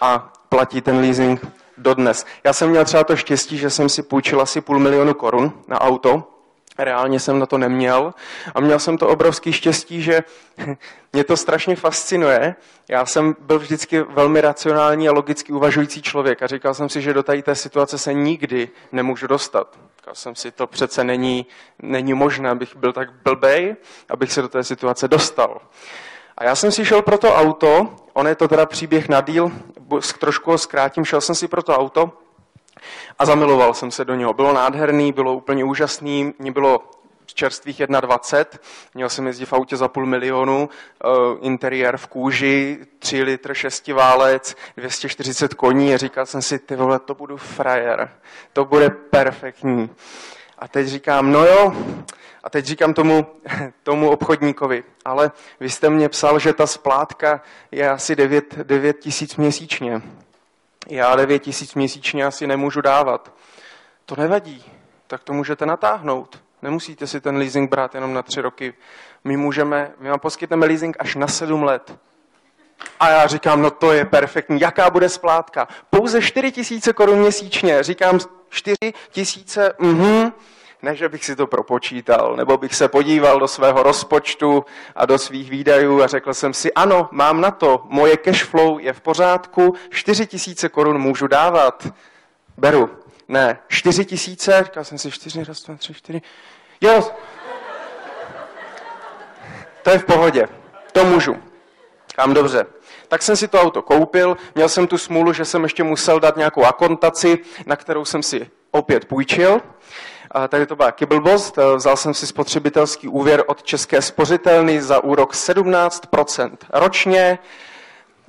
a platí ten leasing dodnes. Já jsem měl třeba to štěstí, že jsem si půjčil asi půl milionu korun na auto, Reálně jsem na to neměl a měl jsem to obrovský štěstí, že mě to strašně fascinuje. Já jsem byl vždycky velmi racionální a logicky uvažující člověk a říkal jsem si, že do tady té situace se nikdy nemůžu dostat. Říkal jsem si, to přece není, není možné, abych byl tak blbej, abych se do té situace dostal. A já jsem si šel pro to auto, on je to teda příběh na díl, trošku ho zkrátím, šel jsem si pro to auto a zamiloval jsem se do něho. Bylo nádherný, bylo úplně úžasný, mě bylo čerstvých 21, měl jsem jezdit v autě za půl milionu, uh, interiér v kůži, 3 litr šestiválec, 240 koní a říkal jsem si, ty vole, to budu frajer, to bude perfektní. A teď říkám, no jo, a teď říkám tomu, tomu obchodníkovi, ale vy jste mě psal, že ta splátka je asi 9, 9 tisíc měsíčně já 9 tisíc měsíčně asi nemůžu dávat. To nevadí, tak to můžete natáhnout. Nemusíte si ten leasing brát jenom na tři roky. My můžeme, my vám poskytneme leasing až na sedm let. A já říkám, no to je perfektní. Jaká bude splátka? Pouze 4 tisíce korun měsíčně. Říkám, 4 tisíce, mhm, ne, že bych si to propočítal, nebo bych se podíval do svého rozpočtu a do svých výdajů a řekl jsem si, ano, mám na to, moje cash flow je v pořádku, 4 tisíce korun můžu dávat. Beru. Ne, 4 tisíce, říkal jsem si 4, raz, dva, tři, čtyři. Jo, to je v pohodě, to můžu. Kam dobře. Tak jsem si to auto koupil, měl jsem tu smůlu, že jsem ještě musel dát nějakou akontaci, na kterou jsem si opět půjčil. Tady to byla kybelbost. Vzal jsem si spotřebitelský úvěr od České spořitelny za úrok 17% ročně,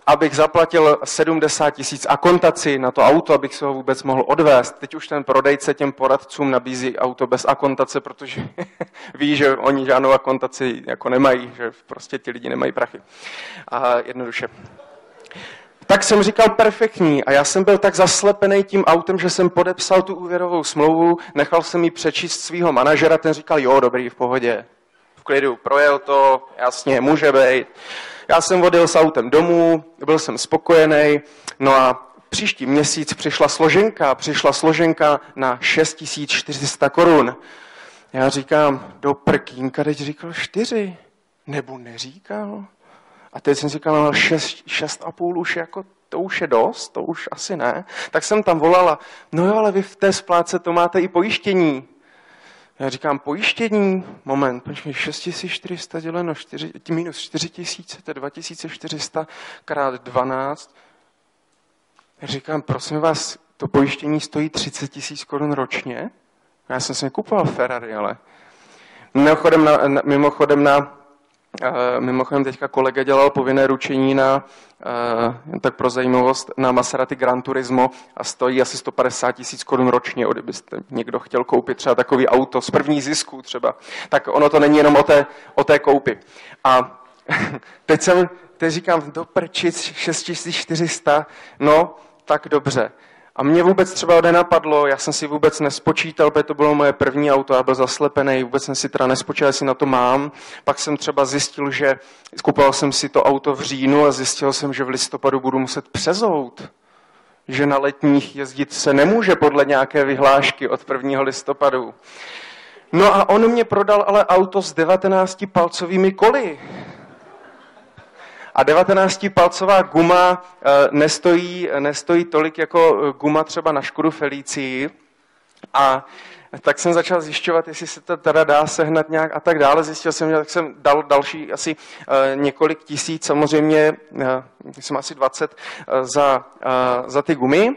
abych zaplatil 70 tisíc akontaci na to auto, abych se ho vůbec mohl odvést. Teď už ten prodejce těm poradcům nabízí auto bez akontace, protože ví, že oni žádnou akontaci jako nemají, že prostě ti lidi nemají prachy. A jednoduše. Tak jsem říkal perfektní a já jsem byl tak zaslepený tím autem, že jsem podepsal tu úvěrovou smlouvu, nechal jsem mi přečíst svého manažera, ten říkal, jo, dobrý, v pohodě, v klidu, projel to, jasně, může být. Já jsem odjel s autem domů, byl jsem spokojený, no a příští měsíc přišla složenka, přišla složenka na 6400 korun. Já říkám, do prkínka, teď říkal čtyři, nebo neříkal? A teď jsem říkal, no šest, šest a půl už jako to už je dost, to už asi ne. Tak jsem tam volala, no jo, ale vy v té splátce to máte i pojištění. Já říkám, pojištění, moment, počkej, 6400 děleno 4, minus 4000, to je 2400 krát 12. Já říkám, prosím vás, to pojištění stojí 30 tisíc korun ročně? Já jsem si kupoval Ferrari, ale mimochodem na, na, mimochodem na Mimochodem teďka kolega dělal povinné ručení na, tak pro zajímavost, na Maserati Gran Turismo a stojí asi 150 tisíc korun ročně, kdybyste někdo chtěl koupit třeba takový auto z první zisku třeba. Tak ono to není jenom o té, o té koupi. A teď jsem, teď říkám, do prčic 6400, no, tak dobře. A mě vůbec třeba nenapadlo, já jsem si vůbec nespočítal, protože to bylo moje první auto, já byl zaslepený, vůbec jsem si teda nespočítal, jestli na to mám. Pak jsem třeba zjistil, že kupoval jsem si to auto v říjnu a zjistil jsem, že v listopadu budu muset přezout. Že na letních jezdit se nemůže podle nějaké vyhlášky od 1. listopadu. No a on mě prodal ale auto s 19 palcovými koly a 19-palcová guma eh, nestojí, nestojí tolik jako eh, guma třeba na Škodu Felicii. A tak jsem začal zjišťovat, jestli se to teda dá sehnat nějak a tak dále. Zjistil jsem, že tak jsem dal další asi uh, několik tisíc, samozřejmě, jsem asi 20 uh, za, za ty gumy.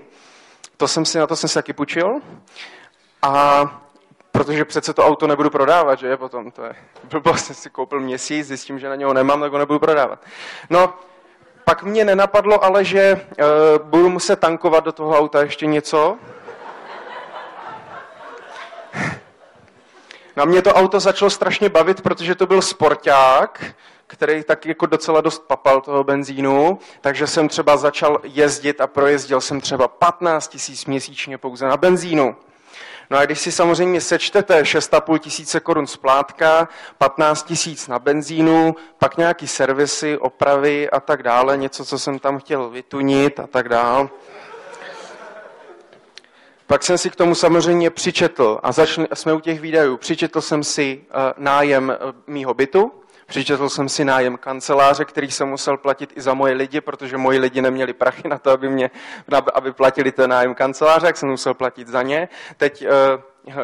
To jsem si, na to jsem si taky půjčil. A protože přece to auto nebudu prodávat, že potom to je blbost, jsem si koupil měsíc, zjistím, že na něho nemám, tak ho nebudu prodávat. No, pak mě nenapadlo ale, že uh, budu muset tankovat do toho auta ještě něco. Na mě to auto začalo strašně bavit, protože to byl sporták, který tak jako docela dost papal toho benzínu, takže jsem třeba začal jezdit a projezdil jsem třeba 15 tisíc měsíčně pouze na benzínu. No a když si samozřejmě sečtete 6,5 tisíce korun splátka, 15 tisíc na benzínu, pak nějaký servisy, opravy a tak dále, něco, co jsem tam chtěl vytunit a tak dále. Pak jsem si k tomu samozřejmě přičetl, a začne, jsme u těch výdajů, přičetl jsem si uh, nájem uh, mýho bytu, Přičetl jsem si nájem kanceláře, který jsem musel platit i za moje lidi, protože moji lidi neměli prachy na to, aby, mě, aby platili ten nájem kanceláře, jak jsem musel platit za ně. Teď uh,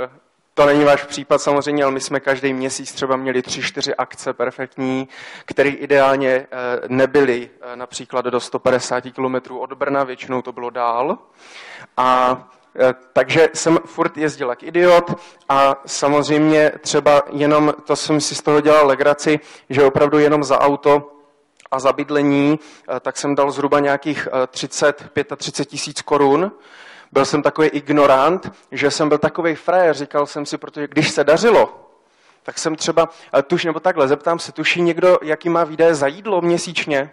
to není váš případ samozřejmě, ale my jsme každý měsíc třeba měli tři, čtyři akce perfektní, které ideálně eh, nebyly například do 150 km od Brna, většinou to bylo dál. A Eh, takže jsem furt jezdil jak idiot a samozřejmě třeba jenom, to jsem si z toho dělal legraci, že opravdu jenom za auto a za bydlení, eh, tak jsem dal zhruba nějakých 30, eh, 35 tisíc korun. Byl jsem takový ignorant, že jsem byl takový frajer, říkal jsem si, protože když se dařilo, tak jsem třeba, tuž nebo takhle, zeptám se, tuší někdo, jaký má výdaje za jídlo měsíčně?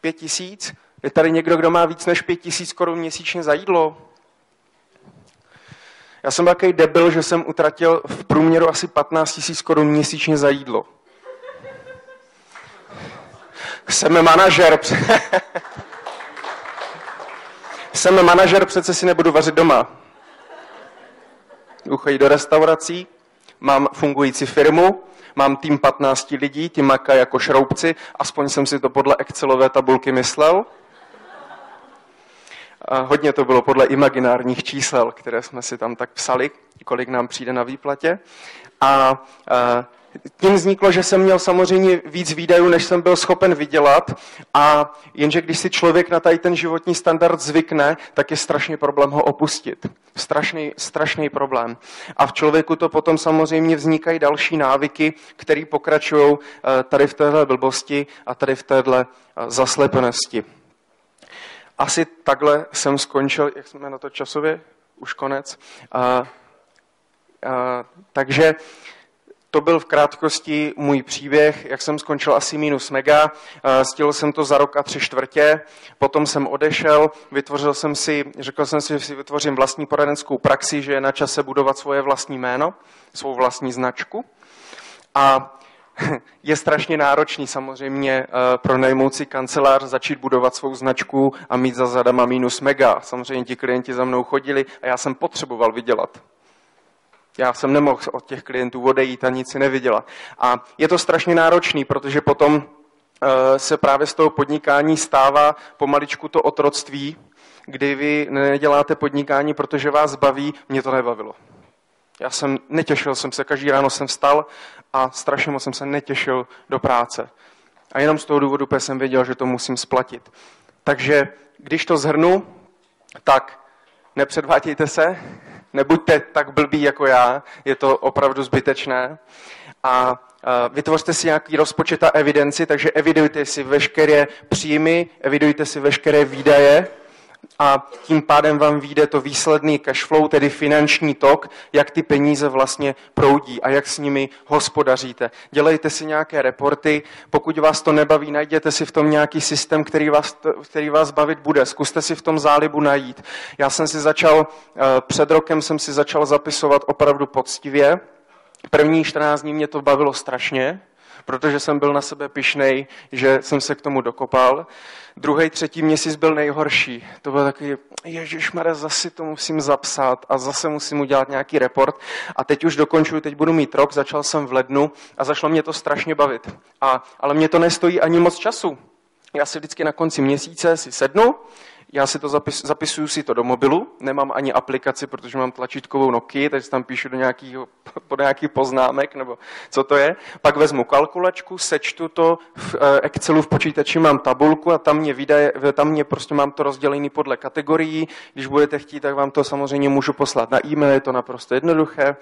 Pět tisíc? Je tady někdo, kdo má víc než 5 tisíc korun měsíčně za jídlo? Já jsem takový debil, že jsem utratil v průměru asi 15 tisíc korun měsíčně za jídlo. Jsem manažer. jsem manažer, přece si nebudu vařit doma. Uchojí do restaurací, mám fungující firmu, mám tým 15 lidí, ty makají jako šroubci, aspoň jsem si to podle Excelové tabulky myslel. Hodně to bylo podle imaginárních čísel, které jsme si tam tak psali, kolik nám přijde na výplatě. A, tím vzniklo, že jsem měl samozřejmě víc výdajů, než jsem byl schopen vydělat a jenže když si člověk na tady ten životní standard zvykne, tak je strašný problém ho opustit. Strašný, strašný problém. A v člověku to potom samozřejmě vznikají další návyky, které pokračují eh, tady v téhle blbosti a tady v téhle eh, zaslepenosti asi takhle jsem skončil, jak jsme na to časově, už konec. A, a, takže to byl v krátkosti můj příběh, jak jsem skončil asi minus mega, stihl jsem to za rok a tři čtvrtě, potom jsem odešel, vytvořil jsem si, řekl jsem si, že si vytvořím vlastní poradenskou praxi, že je na čase budovat svoje vlastní jméno, svou vlastní značku. A je strašně náročný samozřejmě eh, pro najmoucí kancelář začít budovat svou značku a mít za zadama minus mega. Samozřejmě ti klienti za mnou chodili a já jsem potřeboval vydělat. Já jsem nemohl od těch klientů odejít a nic si nevydělat. A je to strašně náročný, protože potom se právě z toho podnikání stává pomaličku to otroctví, kdy vy neděláte podnikání, protože vás baví, mě to nebavilo. Já jsem netěšil jsem se, každý ráno jsem vstal a strašně moc jsem se netěšil do práce. A jenom z toho důvodu, jsem věděl, že to musím splatit. Takže když to zhrnu, tak nepředvádějte se, nebuďte tak blbí jako já, je to opravdu zbytečné. A vytvořte si nějaký rozpočet a evidenci, takže evidujte si veškeré příjmy, evidujte si veškeré výdaje, a tím pádem vám vyjde to výsledný cash flow, tedy finanční tok, jak ty peníze vlastně proudí a jak s nimi hospodaříte. Dělejte si nějaké reporty, pokud vás to nebaví, najděte si v tom nějaký systém, který vás, který vás bavit bude. Zkuste si v tom zálibu najít. Já jsem si začal, eh, před rokem jsem si začal zapisovat opravdu poctivě. První 14 dní mě to bavilo strašně, protože jsem byl na sebe pišnej, že jsem se k tomu dokopal. Druhý, třetí měsíc byl nejhorší. To byl takový, ježišmarja, zase to musím zapsat a zase musím udělat nějaký report. A teď už dokončuju, teď budu mít rok, začal jsem v lednu a zašlo mě to strašně bavit. A, ale mě to nestojí ani moc času. Já si vždycky na konci měsíce si sednu, já si to zapis, zapisuju si to do mobilu, nemám ani aplikaci, protože mám tlačítkovou Nokia, takže tam píšu do nějakého, do nějakých poznámek, nebo co to je. Pak vezmu kalkulačku, sečtu to, v eh, Excelu v počítači mám tabulku a tam mě, vydaje, tam mě prostě mám to rozdělený podle kategorií. Když budete chtít, tak vám to samozřejmě můžu poslat na e-mail, je to naprosto jednoduché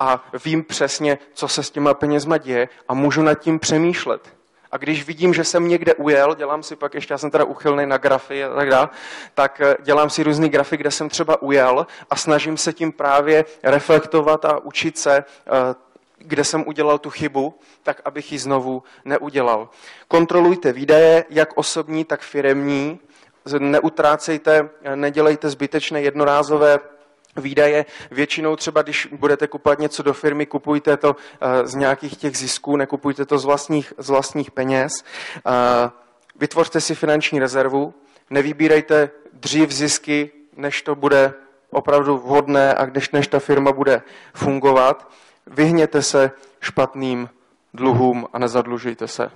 a vím přesně, co se s těma penězma děje a můžu nad tím přemýšlet a když vidím, že jsem někde ujel, dělám si pak ještě, já jsem teda uchylný na grafy a tak dále, tak eh, dělám si různý grafy, kde jsem třeba ujel a snažím se tím právě reflektovat a učit se, eh, kde jsem udělal tu chybu, tak abych ji znovu neudělal. Kontrolujte výdaje, jak osobní, tak firemní. Neutrácejte, nedělejte zbytečné jednorázové výdaje. Většinou třeba, když budete kupovat něco do firmy, kupujte to eh, z nějakých těch zisků, nekupujte to z vlastních, z vlastních peněz. Eh, vytvořte si finanční rezervu, nevybírejte dřív zisky, než to bude opravdu vhodné a než, než ta firma bude fungovat. Vyhněte se špatným dluhům a nezadlužujte se.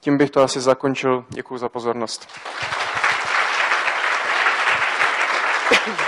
Tím bych to asi zakončil. Děkuji za pozornost. Thank you.